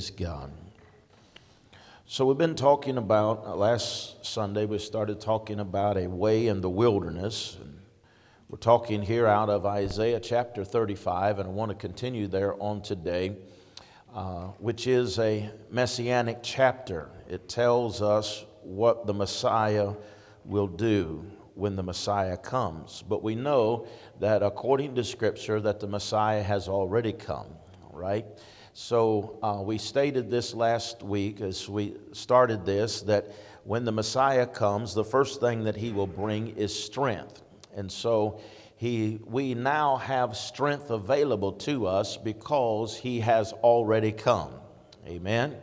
Praise God. So, we've been talking about, uh, last Sunday, we started talking about a way in the wilderness. And we're talking here out of Isaiah chapter 35, and I want to continue there on today, uh, which is a messianic chapter. It tells us what the Messiah will do when the Messiah comes. But we know that according to Scripture, that the Messiah has already come, right? So uh, we stated this last week as we started this that when the Messiah comes, the first thing that he will bring is strength. And so he, we now have strength available to us because he has already come. Amen.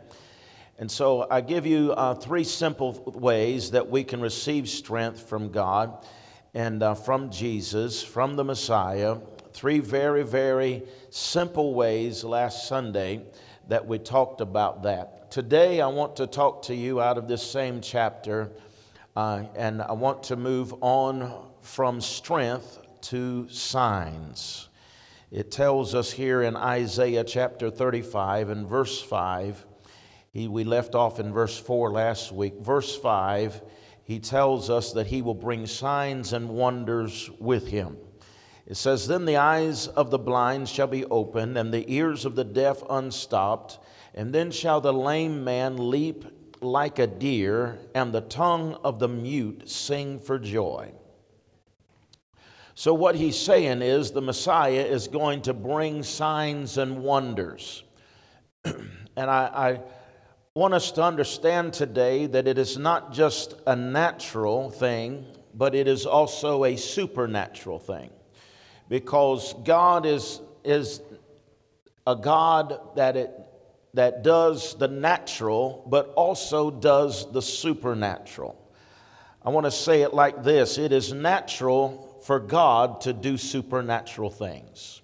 And so I give you uh, three simple ways that we can receive strength from God and uh, from Jesus, from the Messiah, Three very, very simple ways last Sunday that we talked about that. Today, I want to talk to you out of this same chapter, uh, and I want to move on from strength to signs. It tells us here in Isaiah chapter 35 and verse 5. He, we left off in verse 4 last week. Verse 5, he tells us that he will bring signs and wonders with him. It says, Then the eyes of the blind shall be opened, and the ears of the deaf unstopped, and then shall the lame man leap like a deer, and the tongue of the mute sing for joy. So, what he's saying is the Messiah is going to bring signs and wonders. and I, I want us to understand today that it is not just a natural thing, but it is also a supernatural thing because God is, is a God that, it, that does the natural, but also does the supernatural. I want to say it like this it is natural for God to do supernatural things.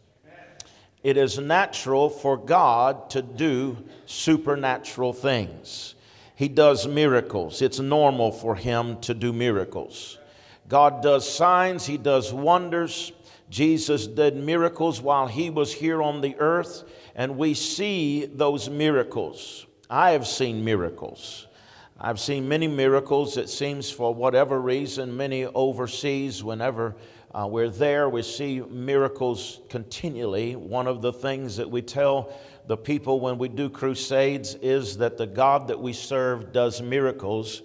It is natural for God to do supernatural things. He does miracles. It's normal for Him to do miracles. God does signs, He does wonders. Jesus did miracles while he was here on the earth, and we see those miracles. I have seen miracles. I've seen many miracles, it seems, for whatever reason, many overseas, whenever uh, we're there, we see miracles continually. One of the things that we tell the people when we do crusades is that the God that we serve does miracles.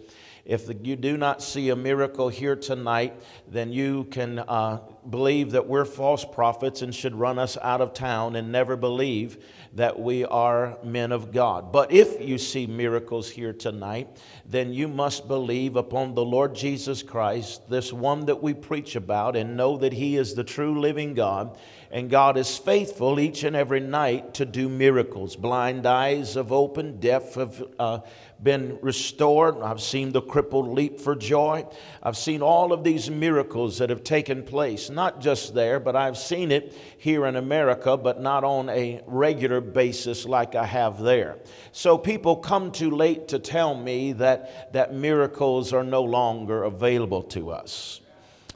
If you do not see a miracle here tonight, then you can uh, believe that we're false prophets and should run us out of town and never believe that we are men of God. But if you see miracles here tonight, then you must believe upon the Lord Jesus Christ, this one that we preach about, and know that He is the true living God. And God is faithful each and every night to do miracles. Blind eyes have opened, deaf have. Uh, been restored. I've seen the crippled leap for joy. I've seen all of these miracles that have taken place, not just there, but I've seen it here in America, but not on a regular basis like I have there. So people come too late to tell me that, that miracles are no longer available to us.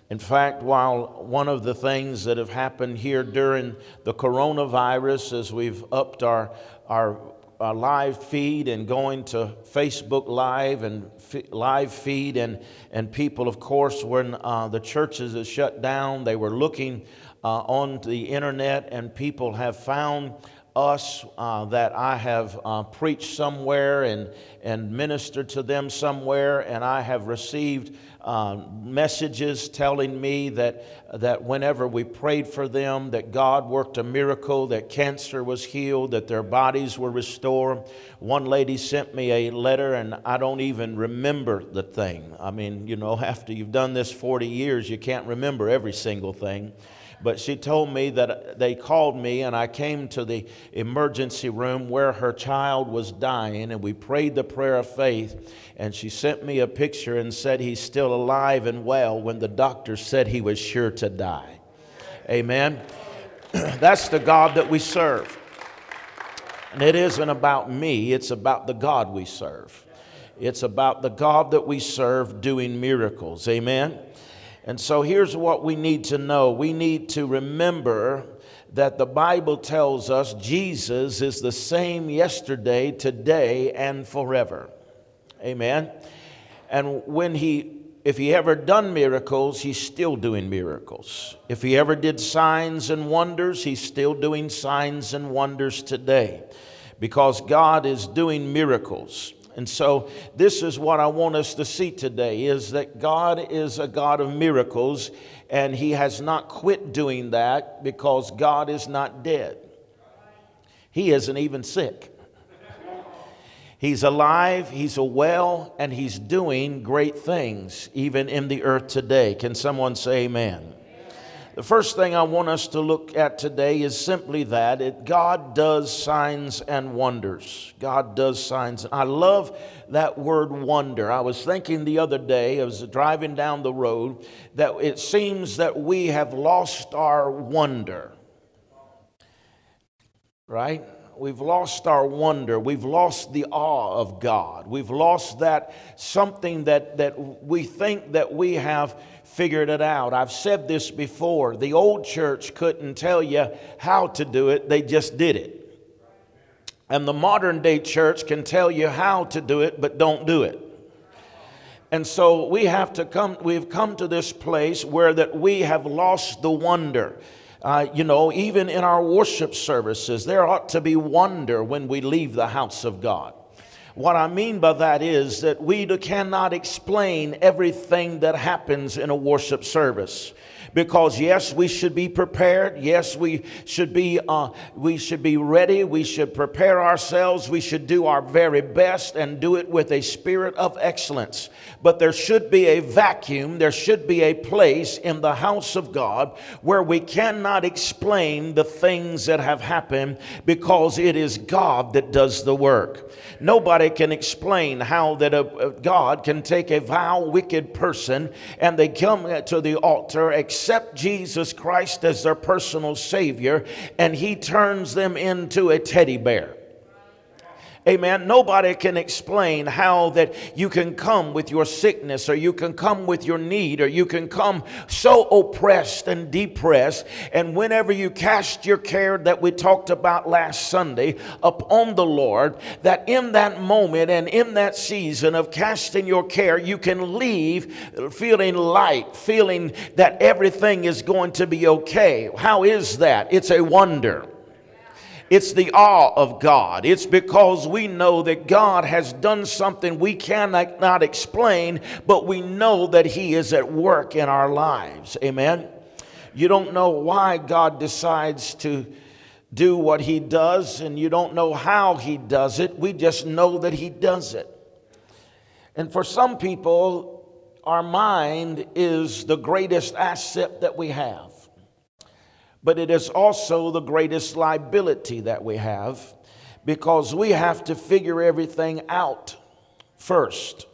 In fact, while one of the things that have happened here during the coronavirus, as we've upped our, our uh, live feed and going to Facebook Live and f- live feed. And, and people, of course, when uh, the churches are shut down, they were looking uh, on the internet, and people have found us uh, that I have uh, preached somewhere and, and ministered to them somewhere, and I have received uh, messages telling me that, that whenever we prayed for them, that God worked a miracle, that cancer was healed, that their bodies were restored. One lady sent me a letter, and I don't even remember the thing. I mean, you know, after you've done this 40 years, you can't remember every single thing. But she told me that they called me, and I came to the emergency room where her child was dying, and we prayed the prayer of faith. And she sent me a picture and said he's still alive and well when the doctor said he was sure to die. Amen. That's the God that we serve. And it isn't about me, it's about the God we serve. It's about the God that we serve doing miracles. Amen. And so here's what we need to know we need to remember that the Bible tells us Jesus is the same yesterday, today, and forever. Amen. And when he if he ever done miracles, he's still doing miracles. If he ever did signs and wonders, he's still doing signs and wonders today because God is doing miracles. And so this is what I want us to see today is that God is a God of miracles and he has not quit doing that because God is not dead. He isn't even sick. He's alive, he's a well, and he's doing great things even in the earth today. Can someone say amen? The first thing I want us to look at today is simply that it, God does signs and wonders. God does signs. I love that word wonder. I was thinking the other day, I was driving down the road, that it seems that we have lost our wonder. Right? We've lost our wonder. We've lost the awe of God. We've lost that something that, that we think that we have figured it out. I've said this before. The old church couldn't tell you how to do it, they just did it. And the modern day church can tell you how to do it, but don't do it. And so we have to come, we've come to this place where that we have lost the wonder. Uh, you know, even in our worship services, there ought to be wonder when we leave the house of God. What I mean by that is that we cannot explain everything that happens in a worship service because yes, we should be prepared. Yes, we should be uh, we should be ready. We should prepare ourselves. We should do our very best and do it with a spirit of excellence. But there should be a vacuum. There should be a place in the house of God where we cannot explain the things that have happened because it is God that does the work. Nobody can explain how that a, a God can take a vile, wicked person and they come to the altar Jesus Christ as their personal Savior, and He turns them into a teddy bear. Amen. Nobody can explain how that you can come with your sickness or you can come with your need or you can come so oppressed and depressed. And whenever you cast your care that we talked about last Sunday upon the Lord, that in that moment and in that season of casting your care, you can leave feeling light, feeling that everything is going to be okay. How is that? It's a wonder. It's the awe of God. It's because we know that God has done something we cannot not explain, but we know that He is at work in our lives. Amen. You don't know why God decides to do what He does, and you don't know how He does it. We just know that He does it. And for some people, our mind is the greatest asset that we have but it is also the greatest liability that we have because we have to figure everything out first.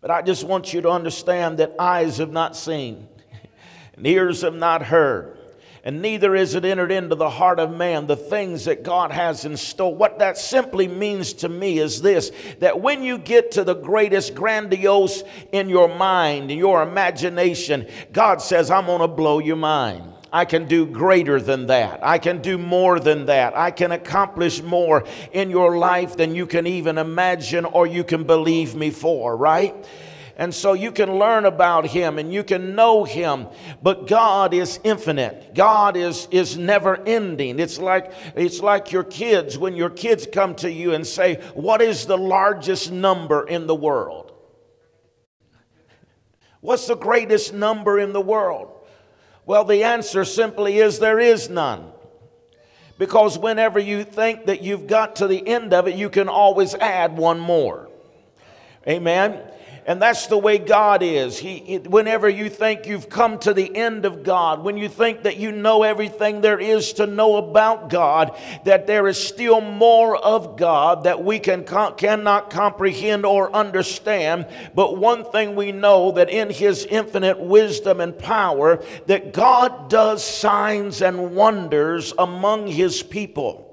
But I just want you to understand that eyes have not seen, and ears have not heard, and neither is it entered into the heart of man the things that God has in store. What that simply means to me is this that when you get to the greatest grandiose in your mind, in your imagination, God says, I'm going to blow your mind. I can do greater than that. I can do more than that. I can accomplish more in your life than you can even imagine or you can believe me for, right? And so you can learn about him and you can know him. But God is infinite. God is, is never ending. It's like, it's like your kids when your kids come to you and say, What is the largest number in the world? What's the greatest number in the world? Well, the answer simply is there is none. Because whenever you think that you've got to the end of it, you can always add one more. Amen. And that's the way God is. He, whenever you think you've come to the end of God, when you think that you know everything there is to know about God, that there is still more of God that we can, cannot comprehend or understand. But one thing we know that in His infinite wisdom and power, that God does signs and wonders among His people.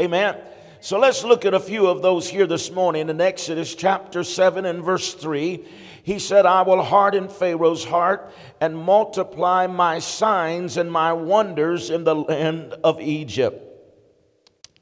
Amen. So let's look at a few of those here this morning. In Exodus chapter 7 and verse 3, he said, I will harden Pharaoh's heart and multiply my signs and my wonders in the land of Egypt.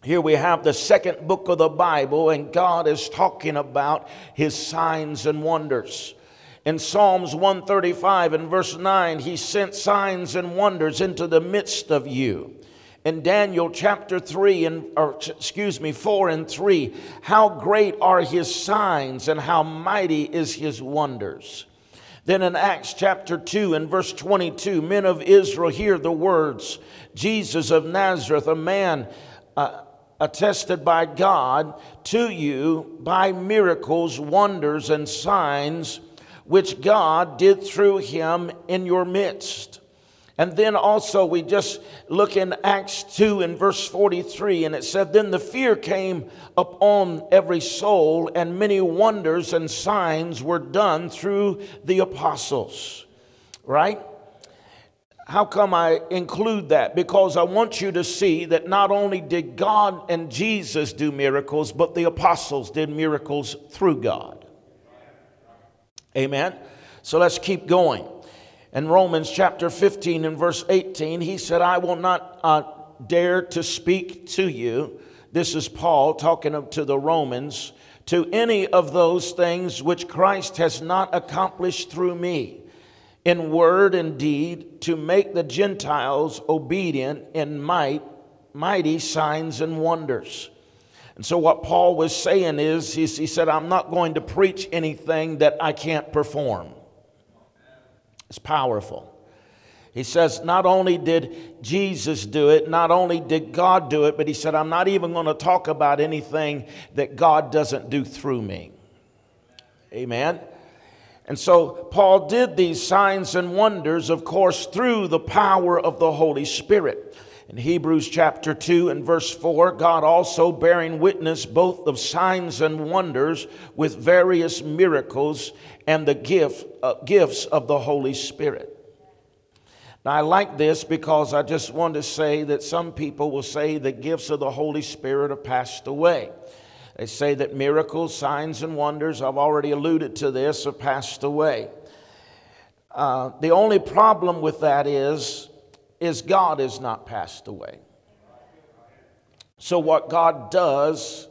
Here we have the second book of the Bible, and God is talking about his signs and wonders. In Psalms 135 and verse 9, he sent signs and wonders into the midst of you in Daniel chapter 3 and or excuse me 4 and 3 how great are his signs and how mighty is his wonders. Then in Acts chapter 2 and verse 22 men of Israel hear the words Jesus of Nazareth a man uh, attested by God to you by miracles wonders and signs which God did through him in your midst and then also, we just look in Acts 2 and verse 43, and it said, Then the fear came upon every soul, and many wonders and signs were done through the apostles. Right? How come I include that? Because I want you to see that not only did God and Jesus do miracles, but the apostles did miracles through God. Amen? So let's keep going in Romans chapter 15 and verse 18, he said, I will not uh, dare to speak to you. This is Paul talking to the Romans, to any of those things which Christ has not accomplished through me, in word and deed, to make the Gentiles obedient in might, mighty signs and wonders. And so, what Paul was saying is, he said, I'm not going to preach anything that I can't perform. It's powerful. He says, not only did Jesus do it, not only did God do it, but he said, I'm not even going to talk about anything that God doesn't do through me. Amen. And so Paul did these signs and wonders, of course, through the power of the Holy Spirit. In Hebrews chapter 2 and verse 4, God also bearing witness both of signs and wonders with various miracles and the gift, uh, gifts of the Holy Spirit. Now, I like this because I just want to say that some people will say the gifts of the Holy Spirit have passed away. They say that miracles, signs, and wonders, I've already alluded to this, have passed away. Uh, the only problem with that is, is God is not passed away. So what God does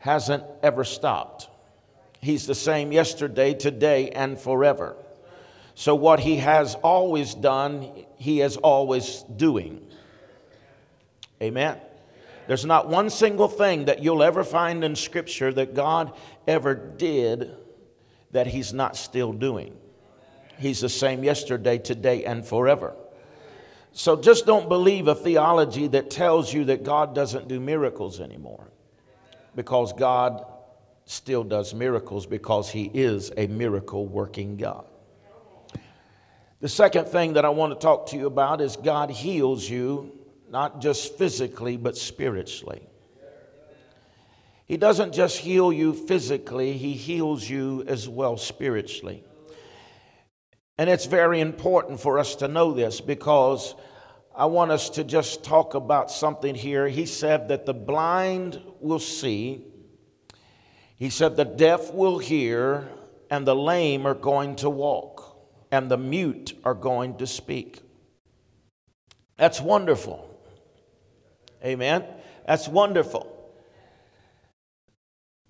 hasn't ever stopped. He's the same yesterday, today, and forever. So, what He has always done, He is always doing. Amen. There's not one single thing that you'll ever find in Scripture that God ever did that He's not still doing. He's the same yesterday, today, and forever. So just don't believe a theology that tells you that God doesn't do miracles anymore because God still does miracles because he is a miracle working God. The second thing that I want to talk to you about is God heals you, not just physically, but spiritually. He doesn't just heal you physically, He heals you as well spiritually. And it's very important for us to know this because I want us to just talk about something here. He said that the blind will see, he said, The deaf will hear, and the lame are going to walk, and the mute are going to speak. That's wonderful. Amen. That's wonderful.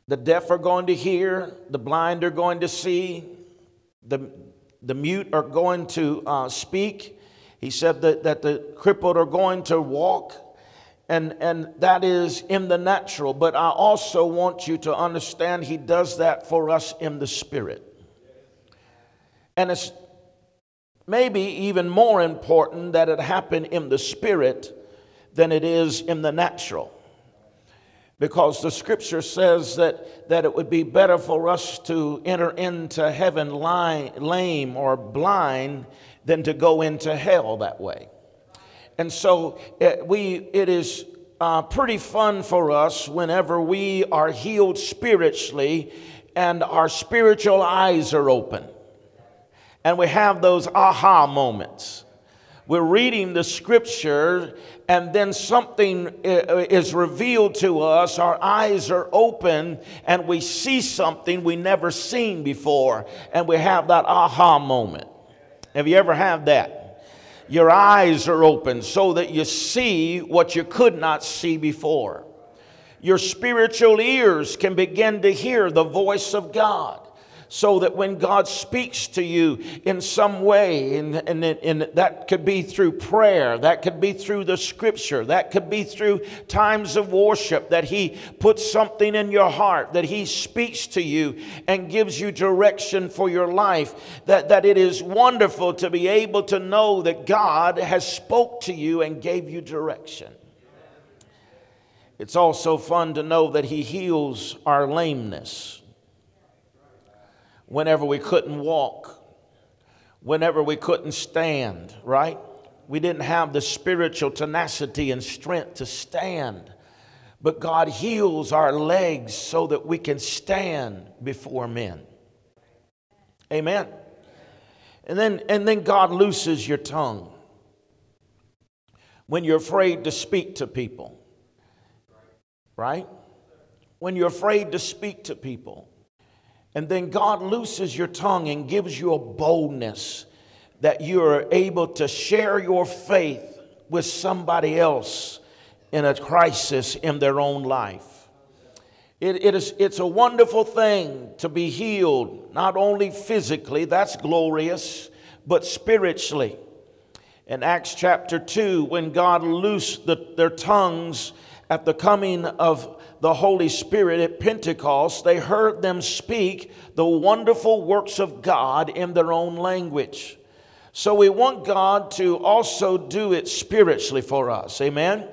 The deaf are going to hear, the blind are going to see, the, the mute are going to uh, speak. He said that, that the crippled are going to walk and, and that is in the natural. But I also want you to understand He does that for us in the spirit. And it's maybe even more important that it happen in the spirit than it is in the natural. Because the scripture says that, that it would be better for us to enter into heaven lame or blind than to go into hell that way. And so it, eh, we, it is uh, pretty fun for us whenever we are healed spiritually and our spiritual eyes are open. And we have those aha moments We're reading the scripture, and then something uh, uh, is revealed to us. Our eyes are open, and we see something we never seen before, and we have that aha moment. Have you ever had that? Your eyes are open so that you see what you could not see before. Your spiritual ears can begin to hear the voice of God so that when God speaks to you in some way, and, and, and, that could be through prayer, that could be through the scripture, that could be through times of worship, that He puts something in your heart, that He speaks to you and gives you direction for your life, that, that it is wonderful to be able to know that God has spoke to you and gave you direction. It's also fun to know that He heals our lameness whenever we couldn't walk, whenever we couldn't stand, right? We didn't have the spiritual tenacity and strength to stand. But God heals our legs so that we can stand before men. Amen. And then, and then God looses your tongue when you're afraid to speak to people. Right? When you're afraid to speak to people. And then God looses your tongue and gives you a boldness that you are able to share your faith with somebody else in a crisis in their own life. It, it is, it's a wonderful thing to be healed, not only physically, that's glorious, but spiritually. In Acts chapter 2, when God loosed the, their tongues at the coming of the Holy Spirit at Pentecost, they heard them speak the wonderful works of God in their own language. So we want God to also do it spiritually for us. Amen?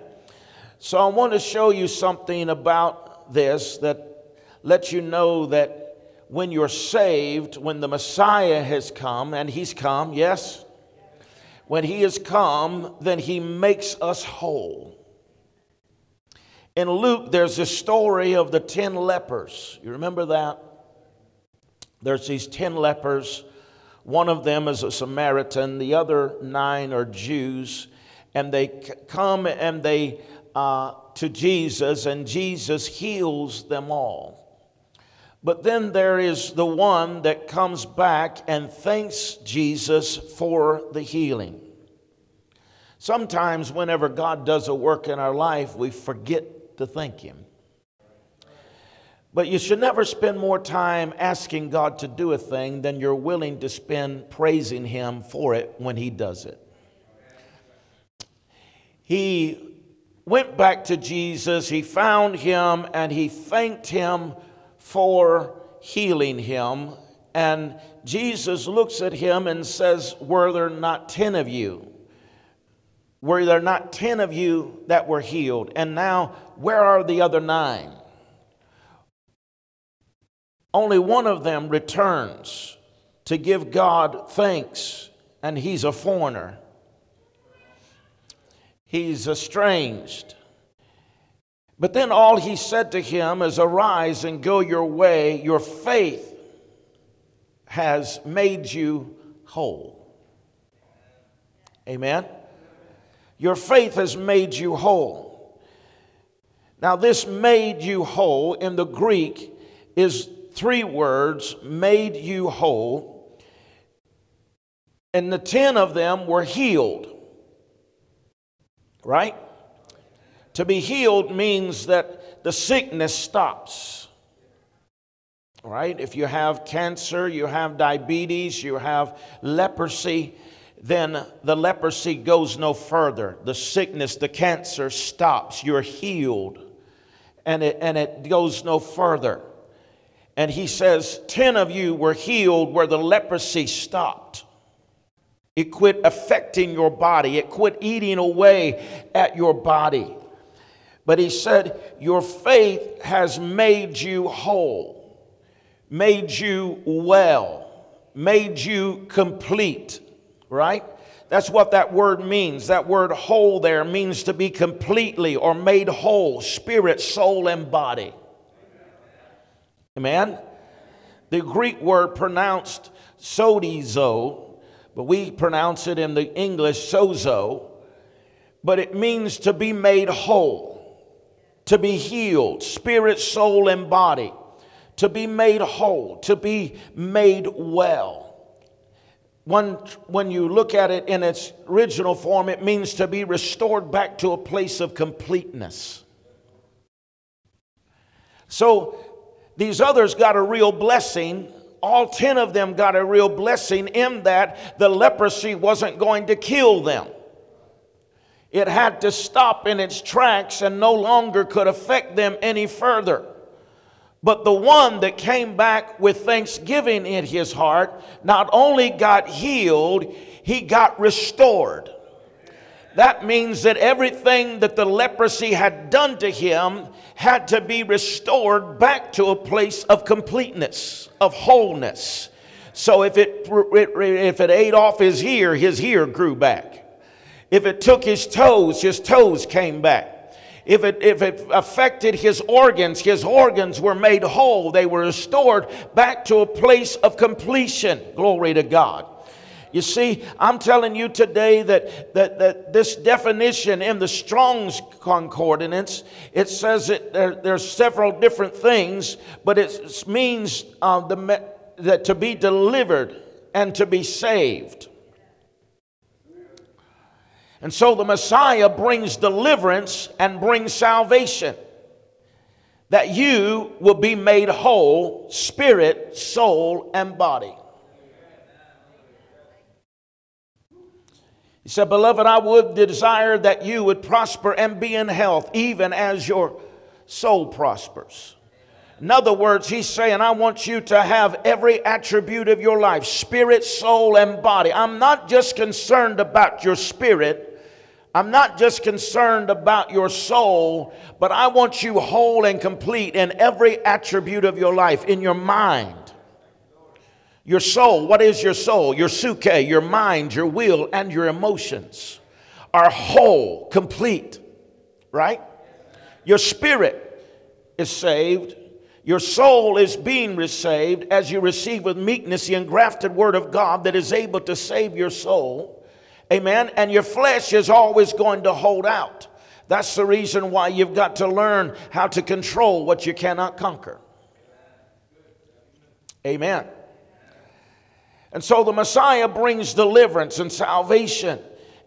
So I want to show you something about this that lets you know that when you're saved, when the Messiah has come, and He's come, yes? When He has come, then He makes us whole. In Luke, there's a story of the 10 lepers. You remember that? There's these 10 lepers. One of them is a Samaritan, the other nine are Jews. And they come and they uh, to Jesus, and Jesus heals them all. But then there is the one that comes back and thanks Jesus for the healing. Sometimes, whenever God does a work in our life, we forget to thank Him. But you should never spend more time asking God to do a thing than you're willing to spend praising Him for it when He does it. He went back to Jesus, he found him, and he thanked him for healing him. And Jesus looks at him and says, Were there not 10 of you? Were there not 10 of you that were healed? And now, where are the other nine? Only one of them returns to give God thanks, and he's a foreigner. He's estranged. But then all he said to him is, Arise and go your way. Your faith has made you whole. Amen. Your faith has made you whole. Now, this made you whole in the Greek is three words made you whole. And the 10 of them were healed. Right? To be healed means that the sickness stops. Right? If you have cancer, you have diabetes, you have leprosy, then the leprosy goes no further. The sickness, the cancer stops. You're healed. And it, and it goes no further. And he says, 10 of you were healed where the leprosy stopped. It quit affecting your body, it quit eating away at your body. But he said, Your faith has made you whole, made you well, made you complete right? That's what that word means. That word whole there means to be completely or made whole, spirit, soul, and body. Amen? The Greek word pronounced sotizo but we pronounce it in the English sozo, but it means to be made whole, to be healed, spirit, soul, and body, to be made whole, to be made well. When, when you look at it in its original form, it means to be restored back to a place of completeness. So these others got a real blessing. All 10 of them got a real blessing in that the leprosy wasn't going to kill them. It had to stop in its tracks and no longer could affect them any further. But the one that came back with thanksgiving in his heart not only got healed, he got restored. That means that everything that the leprosy had done to him had to be restored back to a place of completeness, of wholeness. So if it, if it ate off his ear, his ear grew back. If it took his toes, his toes came back. If it, if it affected his organs, his organs were made whole. They were restored back to a place of completion. Glory to God. You see, I'm telling you today that, that, that this definition in the Strong's Concordance, it says that there, there's several different things, but it means uh, the, that to be delivered and to be saved. And so the Messiah brings deliverance and brings salvation. That you will be made whole, spirit, soul, and body. He said, Beloved, I would desire that you would prosper and be in health, even as your soul prospers. In other words, he's saying, I want you to have every attribute of your life spirit, soul, and body. I'm not just concerned about your spirit, I'm not just concerned about your soul, but I want you whole and complete in every attribute of your life, in your mind. Your soul, what is your soul? Your suke, your mind, your will, and your emotions are whole, complete, right? Your spirit is saved. Your soul is being received as you receive with meekness the engrafted word of God that is able to save your soul. Amen. And your flesh is always going to hold out. That's the reason why you've got to learn how to control what you cannot conquer. Amen. And so the Messiah brings deliverance and salvation,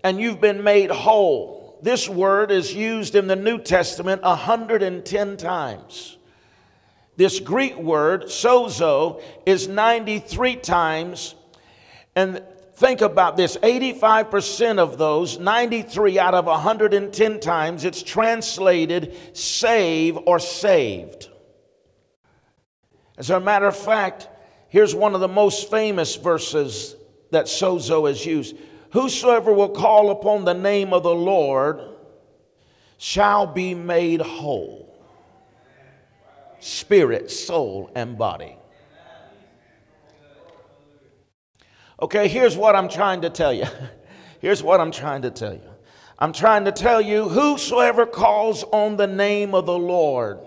and you've been made whole. This word is used in the New Testament 110 times. This Greek word, sozo, is 93 times, and Think about this 85% of those, 93 out of 110 times, it's translated save or saved. As a matter of fact, here's one of the most famous verses that sozo is used Whosoever will call upon the name of the Lord shall be made whole, spirit, soul, and body. Okay, here's what I'm trying to tell you. Here's what I'm trying to tell you. I'm trying to tell you whosoever calls on the name of the Lord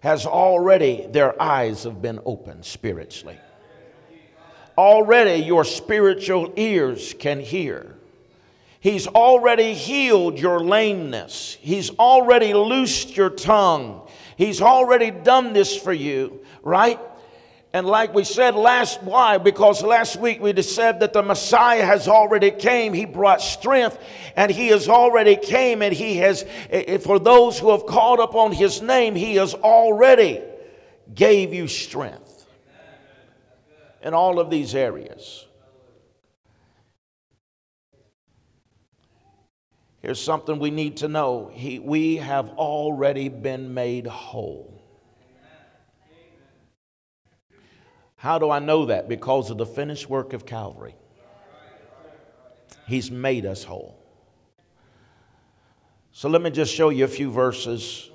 has already, their eyes have been opened spiritually. Already your spiritual ears can hear. He's already healed your lameness. He's already loosed your tongue. He's already done this for you, right? And like we said last, why? Because last week we said that the Messiah has already came. He brought strength and he has already came and he has, eh, eh, for those who have called upon his name, he has already gave you strength in all of these areas. Here's something we need to know. He, we have already been made whole. How do I know that? Because of the finished work of Calvary. He's made us whole. So let me just show you a few verses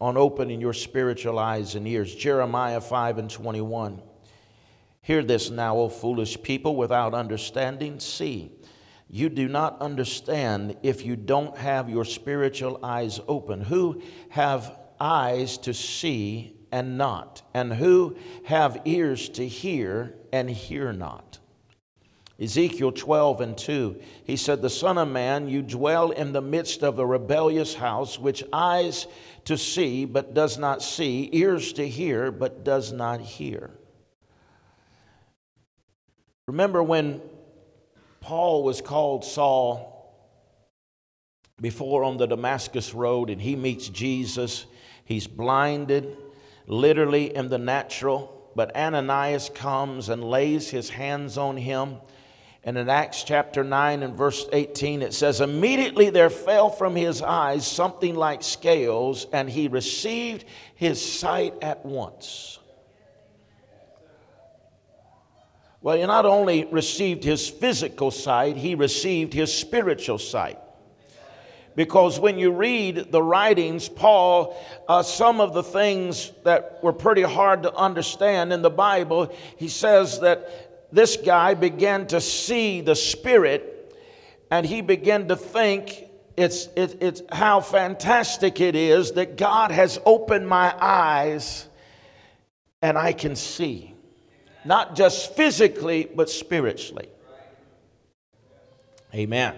on opening your spiritual eyes and ears. Jeremiah 5 and 21. Hear this now, O foolish people without understanding. See, you do not understand if you don't have your spiritual eyes open. Who have eyes to see and not, and who have ears to hear and hear not. Ezekiel 12 and 2, he said, The Son of Man, you dwell in the midst of a rebellious house, which eyes to see but does not see, ears to hear but does not hear. Remember when Paul was called Saul before on the Damascus Road and he meets Jesus? He's blinded, literally in the natural, but Ananias comes and lays his hands on him and in Acts chapter 9 and verse 18, it says, Immediately there fell from his eyes something like scales, and he received his sight at once. Well, he not only received his physical sight, he received his spiritual sight. Because when you read the writings, Paul, uh, some of the things that were pretty hard to understand in the Bible, he says that this guy began to see the Spirit and he began to think it's, it, it's how fantastic it is that God has opened my eyes and I can see. Not just physically, but spiritually. Amen.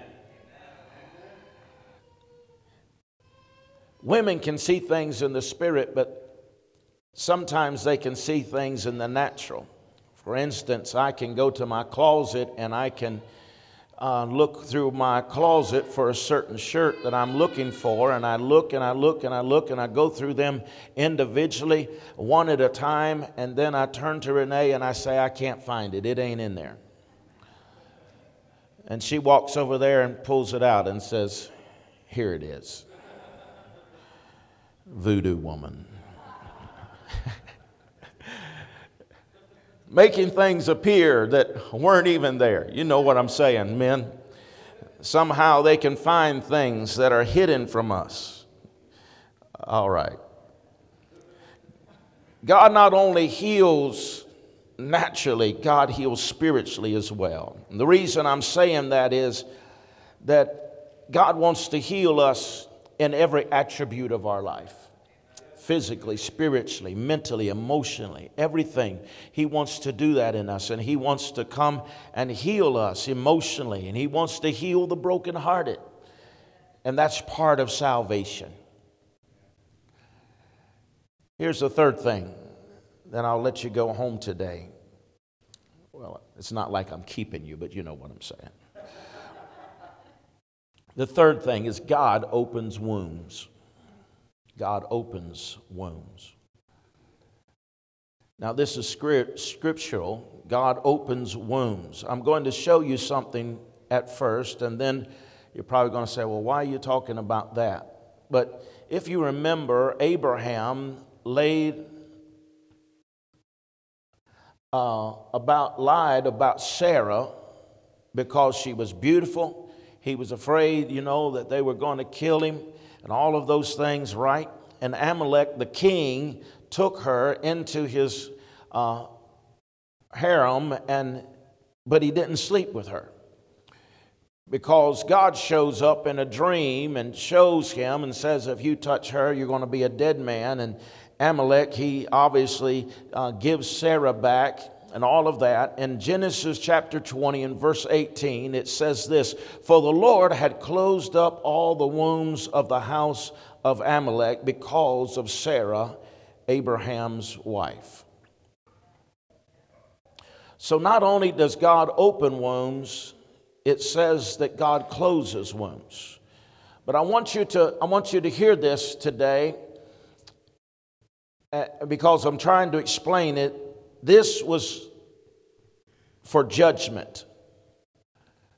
Women can see things in the spirit, but sometimes they can see things in the natural. For instance, I can go to my closet and I can uh, look through my closet for a certain shirt that I'm looking for, and I look and I look and I look and I go through them individually, one at a time, and then I turn to Renee and I say, I can't find it. It ain't in there. And she walks over there and pulls it out and says, Here it is. Voodoo woman. making things appear that weren't even there. You know what I'm saying, men. Somehow they can find things that are hidden from us. All right. God not only heals naturally, God heals spiritually as well. And the reason I'm saying that is that God wants to heal us in every attribute of our life physically, spiritually, mentally, emotionally, everything. He wants to do that in us, and He wants to come and heal us emotionally, and He wants to heal the brokenhearted. And that's part of salvation. Here's the third thing, then I'll let you go home today. Well, it's not like I'm keeping you, but you know what I'm saying. The third thing is God opens wombs. God opens wombs. Now, this is scriptural. God opens wombs. I'm going to show you something at first, and then you're probably going to say, well, why are you talking about that? But if you remember, Abraham laid uh, about lied about Sarah because she was beautiful. He was afraid, you know, that they were going to kill him and all of those things, right? And Amalek, the king, took her into his uh, harem, and, but he didn't sleep with her. Because God shows up in a dream and shows him and says, If you touch her, you're going to be a dead man. And Amalek, he obviously uh, gives Sarah back and all of that. In Genesis chapter 20 and verse 18, it says this For the Lord had closed up all the wombs of the house of Amalek because of Sarah, Abraham's wife. So not only does God open wombs, it says that God closes wombs. But I want you to, I want you to hear this today uh, because I'm trying to explain it this was for judgment.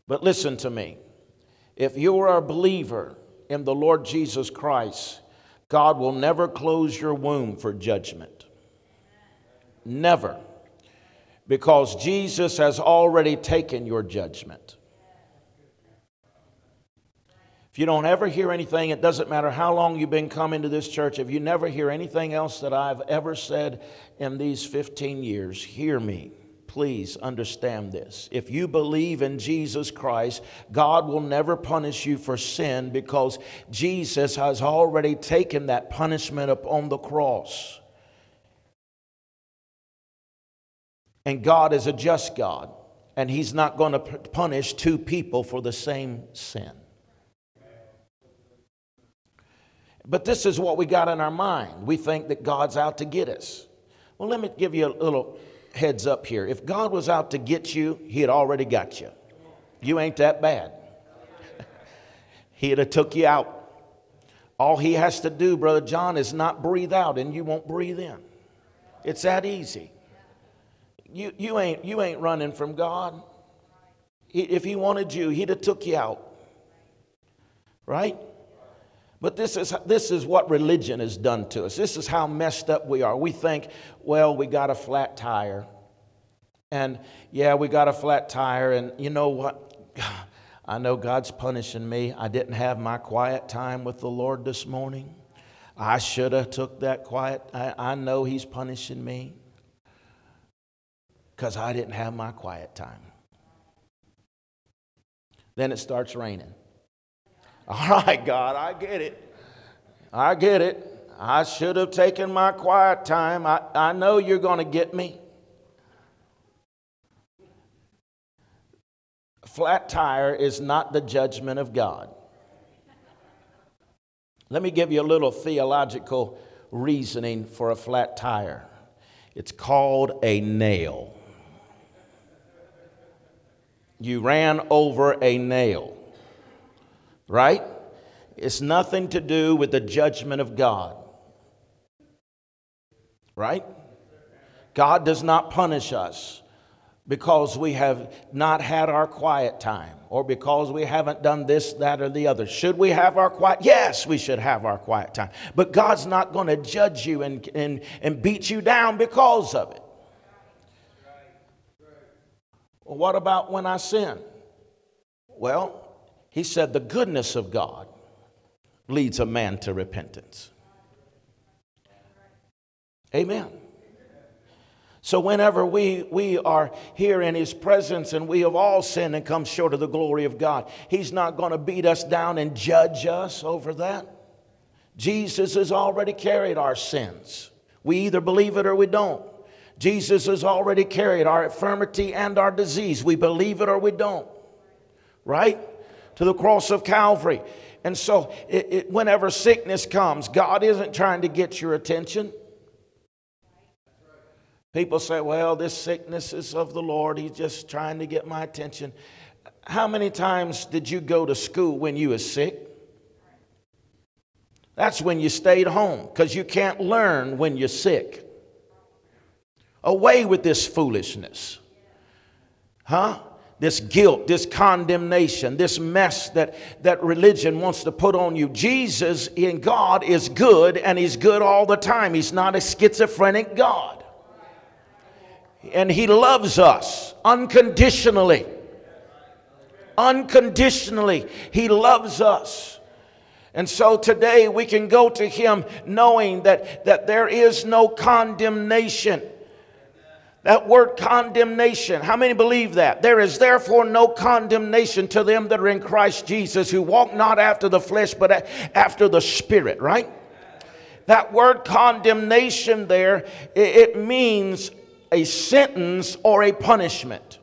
But listen to me. If you are a believer in the Lord Jesus Christ, God will never close your womb for judgment. Never. Because Jesus has already taken your judgment. If you don't ever hear anything, it doesn't matter how long you've been coming to this church, if you never hear anything else that I've ever said in these 15 years, hear me. Please understand this. If you believe in Jesus Christ, God will never punish you for sin because Jesus has already taken that punishment upon the cross. And God is a just God. and He's not going to punish two people for the same sin. But this is what we got in our mind. We think that God's out to get us. Well, let me give you a little heads up here. If God was out to get you, He had already got you. You ain't that bad. He'd have took you out. All he has to do, Brother John, is not breathe out and you won't breathe in. It's that easy. You, you, ain't, you ain't running from God. He, if he wanted you, he'd have took you out. Right? But this is, this is what religion has done to us. This is how messed up we are. We think, well, we got a flat tire. And yeah, we got a flat tire. And you know what? I know God's punishing me. I didn't have my quiet time with the Lord this morning. I should have took that quiet. I, I know He's punishing me because I didn't have my quiet time. Then it starts raining. All right, God, I get it. I get it. I should have taken my quiet time. I, I know you're going to get me. flat tire is not the judgment of God. Let me give you a little theological reasoning for a flat tire. It's called a nail. You ran over a nail, right? It's nothing to do with the judgment of God, right? God does not punish us because we have not had our quiet time or because we haven't done this, that, or the other. Should we have our quiet? Yes, we should have our quiet time. But God's not going to judge you and, and, and beat you down because of it. Well, what about when I sin? Well, he said the goodness of God leads a man to repentance. Amen. So, whenever we, we are here in His presence and we have all sinned and come short of the glory of God, He's not going to beat us down and judge us over that. Jesus has already carried our sins. We either believe it or we don't. Jesus has already carried our infirmity and our disease. We believe it or we don't. Right? To the cross of Calvary. And so, it, it, whenever sickness comes, God isn't trying to get your attention. People say, well, this sickness is of the Lord. He's just trying to get my attention. How many times did you go to school when you were sick? That's when you stayed home because you can't learn when you're sick. Away with this foolishness. Huh? This guilt, this condemnation, this mess that, that religion wants to put on you. Jesus in God is good and He's good all the time. He's not a schizophrenic God and He loves us unconditionally. Unconditionally, He loves us. And so today we can go to Him knowing that, that there is no condemnation. That word condemnation, how many believe that? There is therefore no condemnation to them that are in Christ Jesus who walk not after the flesh but after the Spirit, right? That word condemnation there, it means a sentence or a punishment.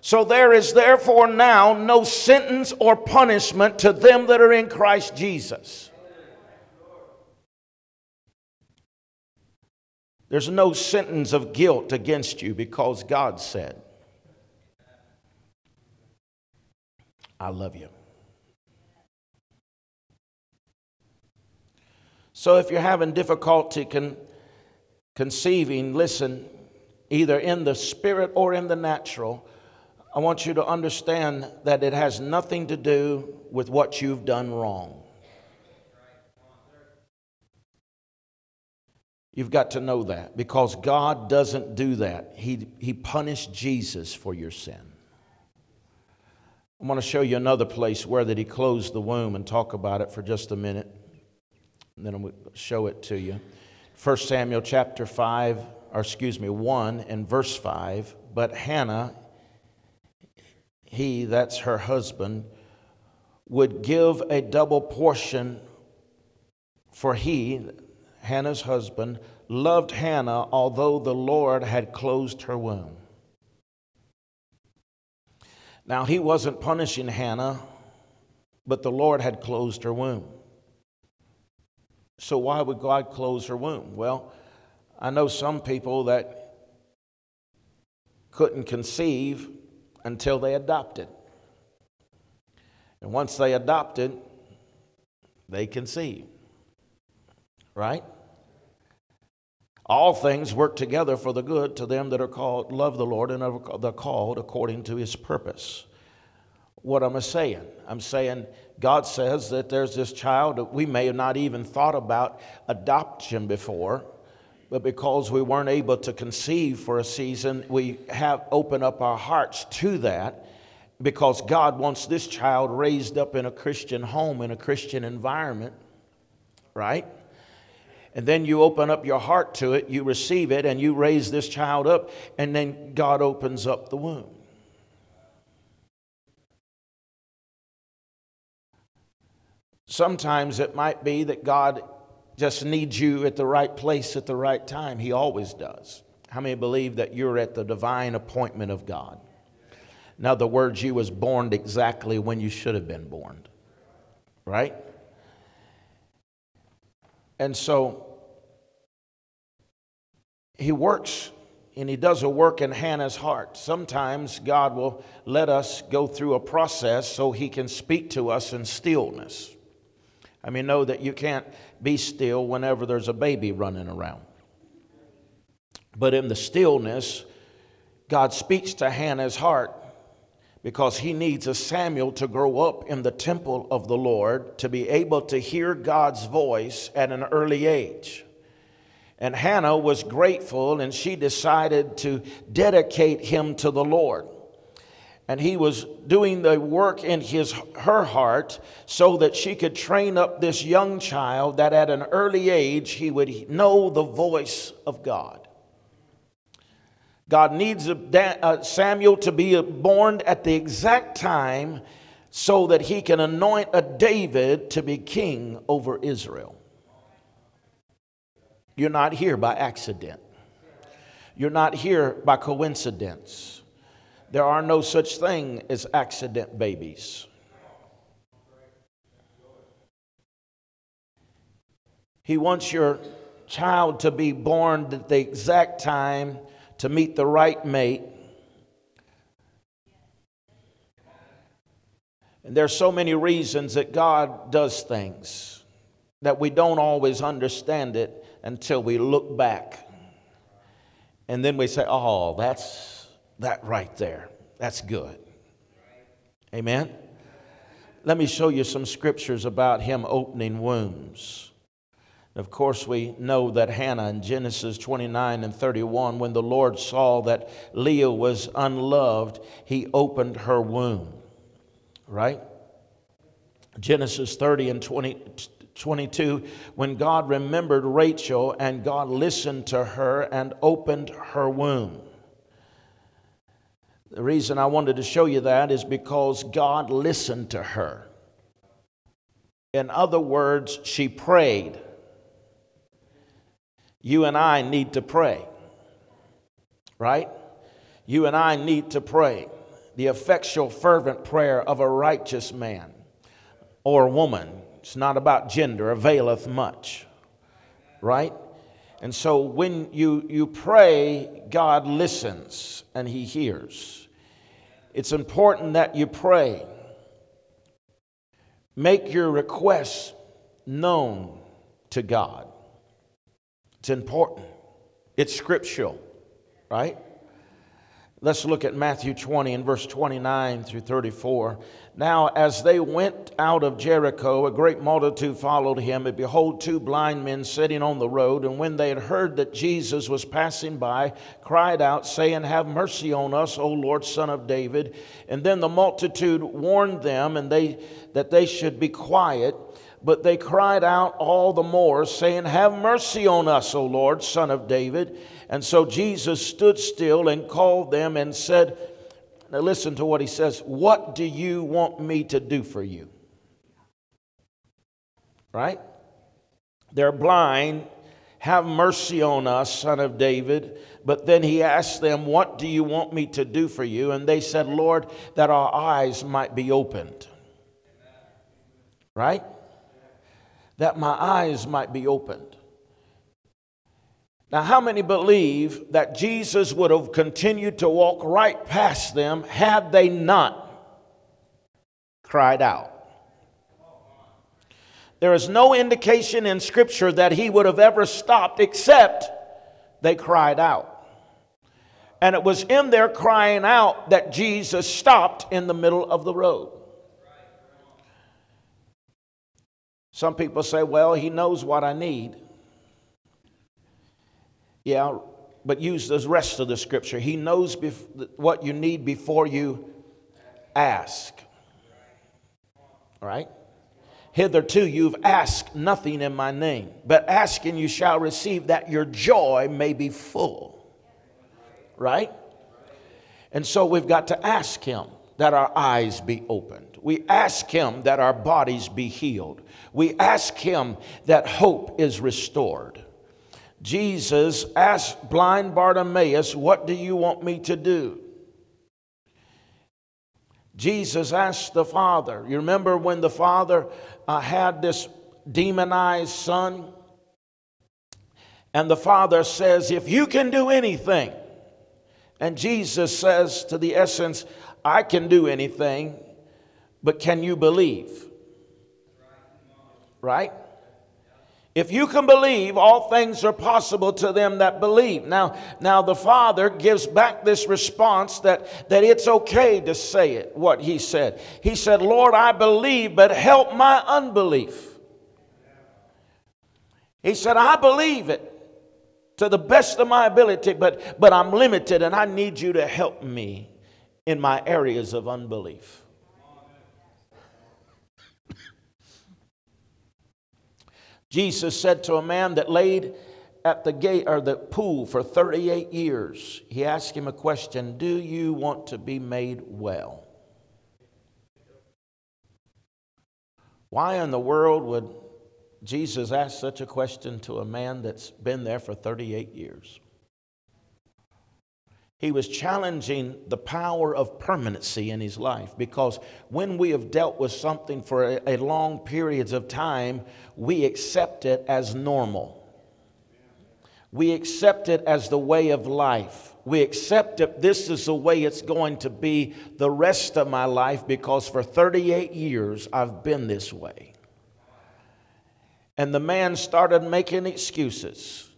So there is therefore now no sentence or punishment to them that are in Christ Jesus. There's no sentence of guilt against you because God said, I love you. So if you're having difficulty con- conceiving, listen, either in the spirit or in the natural, I want you to understand that it has nothing to do with what you've done wrong. You've got to know that because God doesn't do that. He, he punished Jesus for your sin. I want to show you another place where that he closed the womb and talk about it for just a minute. And then I'll show it to you. 1 Samuel chapter 5, or excuse me, 1 and verse 5. But Hannah, he, that's her husband, would give a double portion, for he, Hannah's husband, loved Hannah, although the Lord had closed her womb. Now, he wasn't punishing Hannah, but the Lord had closed her womb. So, why would God close her womb? Well, I know some people that couldn't conceive until they adopted. And once they adopted, they conceived. Right? All things work together for the good to them that are called, love the Lord, and are called according to his purpose. What am I saying? I'm saying God says that there's this child that we may have not even thought about adoption before, but because we weren't able to conceive for a season, we have opened up our hearts to that because God wants this child raised up in a Christian home, in a Christian environment, right? And then you open up your heart to it, you receive it, and you raise this child up, and then God opens up the womb. Sometimes it might be that God just needs you at the right place at the right time. He always does. How many believe that you're at the divine appointment of God? In other words, you was born exactly when you should have been born. Right? And so he works and he does a work in Hannah's heart. Sometimes God will let us go through a process so he can speak to us in stillness. I mean, know that you can't be still whenever there's a baby running around. But in the stillness, God speaks to Hannah's heart because he needs a Samuel to grow up in the temple of the Lord to be able to hear God's voice at an early age. And Hannah was grateful and she decided to dedicate him to the Lord and he was doing the work in his her heart so that she could train up this young child that at an early age he would know the voice of God. God needs Samuel to be born at the exact time so that he can anoint a David to be king over Israel. You're not here by accident. You're not here by coincidence. There are no such thing as accident babies. He wants your child to be born at the exact time to meet the right mate. And there's so many reasons that God does things that we don't always understand it until we look back. And then we say, "Oh, that's that right there. That's good. Amen. Let me show you some scriptures about him opening wombs. Of course, we know that Hannah in Genesis 29 and 31, when the Lord saw that Leah was unloved, he opened her womb. Right? Genesis 30 and 20, 22, when God remembered Rachel and God listened to her and opened her womb. The reason I wanted to show you that is because God listened to her. In other words, she prayed. You and I need to pray, right? You and I need to pray. The effectual, fervent prayer of a righteous man or woman, it's not about gender, availeth much, right? And so when you, you pray, God listens and he hears. It's important that you pray. Make your requests known to God. It's important. It's scriptural, right? Let's look at Matthew 20 and verse 29 through 34. Now, as they went out of Jericho, a great multitude followed him, and behold, two blind men sitting on the road. And when they had heard that Jesus was passing by, cried out, saying, Have mercy on us, O Lord, son of David. And then the multitude warned them and they, that they should be quiet. But they cried out all the more, saying, Have mercy on us, O Lord, son of David. And so Jesus stood still and called them and said, Now listen to what he says. What do you want me to do for you? Right? They're blind, Have mercy on us, son of David. But then he asked them, What do you want me to do for you? And they said, Lord, that our eyes might be opened. Right? That my eyes might be opened. Now, how many believe that Jesus would have continued to walk right past them had they not cried out? There is no indication in Scripture that he would have ever stopped except they cried out. And it was in their crying out that Jesus stopped in the middle of the road. Some people say, well, he knows what I need. Yeah, but use the rest of the scripture. He knows bef- what you need before you ask. Right? Hitherto you've asked nothing in my name, but asking you shall receive that your joy may be full. Right? And so we've got to ask Him that our eyes be opened. We ask Him that our bodies be healed. We ask Him that hope is restored. Jesus asked blind Bartimaeus, What do you want me to do? Jesus asked the Father. You remember when the Father uh, had this demonized son? And the Father says, If you can do anything, and Jesus says to the essence, I can do anything, but can you believe? Right? If you can believe, all things are possible to them that believe. Now, now the Father gives back this response that, that it's okay to say it, what he said. He said, Lord, I believe, but help my unbelief. He said, I believe it to the best of my ability, but, but I'm limited and I need you to help me in my areas of unbelief. Jesus said to a man that laid at the gate or the pool for 38 years, he asked him a question Do you want to be made well? Why in the world would Jesus ask such a question to a man that's been there for 38 years? He was challenging the power of permanency in his life because when we have dealt with something for a, a long periods of time, we accept it as normal. We accept it as the way of life. We accept it, this is the way it's going to be the rest of my life because for 38 years I've been this way. And the man started making excuses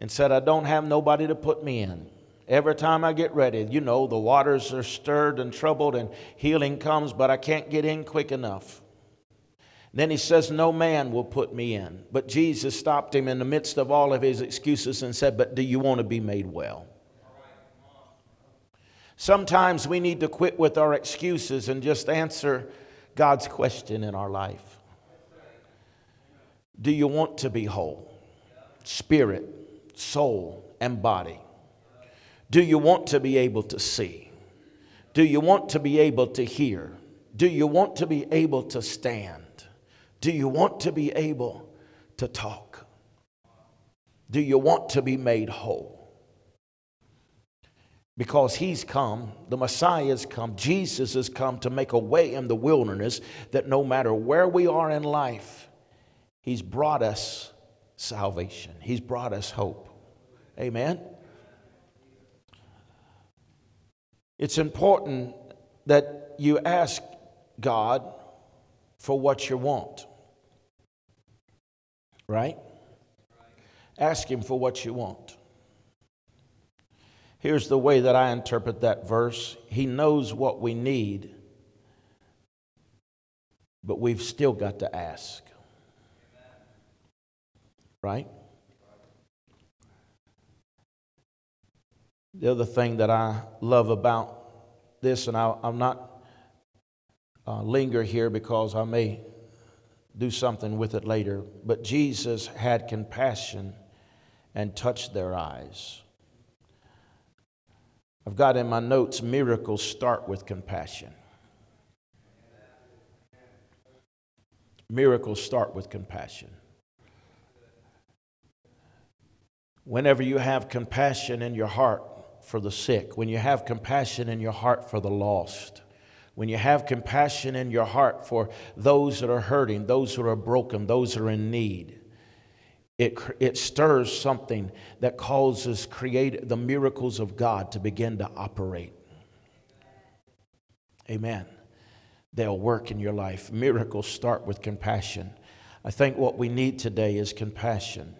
and said, I don't have nobody to put me in. Every time I get ready, you know, the waters are stirred and troubled and healing comes, but I can't get in quick enough. Then he says, No man will put me in. But Jesus stopped him in the midst of all of his excuses and said, But do you want to be made well? Sometimes we need to quit with our excuses and just answer God's question in our life. Do you want to be whole? Spirit, soul, and body. Do you want to be able to see? Do you want to be able to hear? Do you want to be able to stand? Do you want to be able to talk? Do you want to be made whole? Because he's come, the Messiah has come, Jesus has come to make a way in the wilderness that no matter where we are in life, he's brought us salvation, he's brought us hope. Amen. It's important that you ask God for what you want. Right? Ask Him for what you want. Here's the way that I interpret that verse He knows what we need, but we've still got to ask. Right? The other thing that I love about this, and I, am not uh, linger here because I may do something with it later, but Jesus had compassion and touched their eyes. I've got in my notes miracles start with compassion. Miracles start with compassion. Whenever you have compassion in your heart for the sick, when you have compassion in your heart for the lost, when you have compassion in your heart for those that are hurting, those that are broken, those that are in need, it, it stirs something that causes create the miracles of God to begin to operate. Amen. They'll work in your life. Miracles start with compassion. I think what we need today is compassion.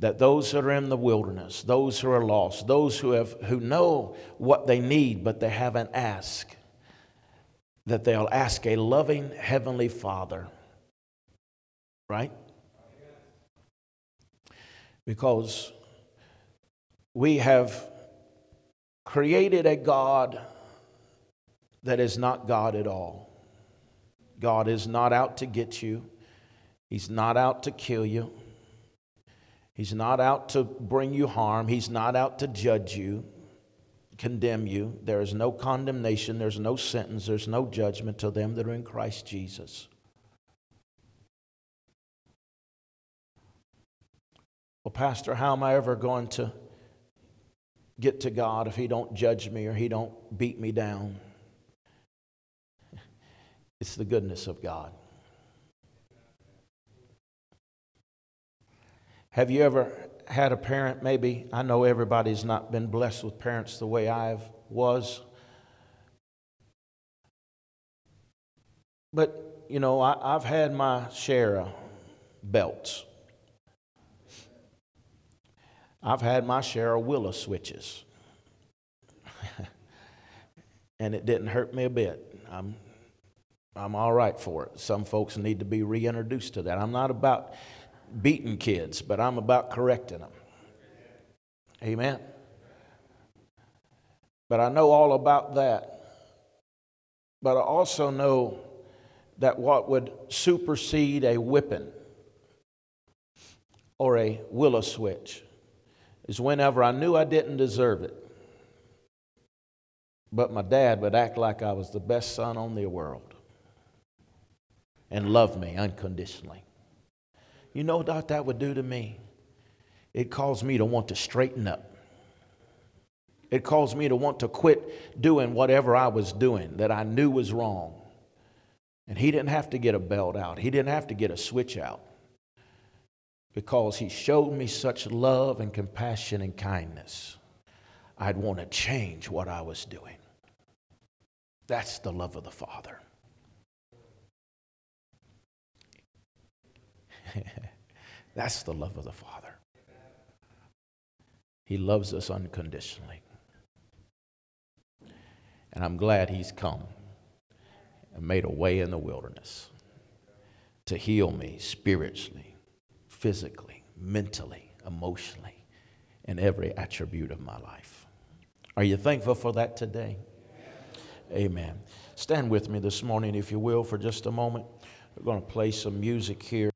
That those that are in the wilderness, those who are lost, those who, have, who know what they need but they haven't asked, that they'll ask a loving Heavenly Father. Right? Because we have created a God that is not God at all. God is not out to get you, He's not out to kill you, He's not out to bring you harm, He's not out to judge you, condemn you. There is no condemnation, there's no sentence, there's no judgment to them that are in Christ Jesus. Well, Pastor, how am I ever going to get to God if He don't judge me or He don't beat me down? It's the goodness of God. Have you ever had a parent, maybe, I know everybody's not been blessed with parents the way I was, but, you know, I, have had my share of belts. I've had my share of willow switches. and it didn't hurt me a bit. I'm I'm all right for it. Some folks need to be reintroduced to that. I'm not about beating kids, but I'm about correcting them. Amen. But I know all about that. But I also know that what would supersede a whipping or a willow switch is whenever I knew I didn't deserve it, but my dad would act like I was the best son on the world and love me unconditionally. You know what that would do to me? It caused me to want to straighten up. It caused me to want to quit doing whatever I was doing that I knew was wrong. And he didn't have to get a belt out, he didn't have to get a switch out because he showed me such love and compassion and kindness. I'd want to change what I was doing. That's the love of the Father. That's the love of the Father. He loves us unconditionally. And I'm glad He's come and made a way in the wilderness to heal me spiritually, physically, mentally, emotionally, in every attribute of my life. Are you thankful for that today? Amen. Stand with me this morning, if you will, for just a moment. We're going to play some music here.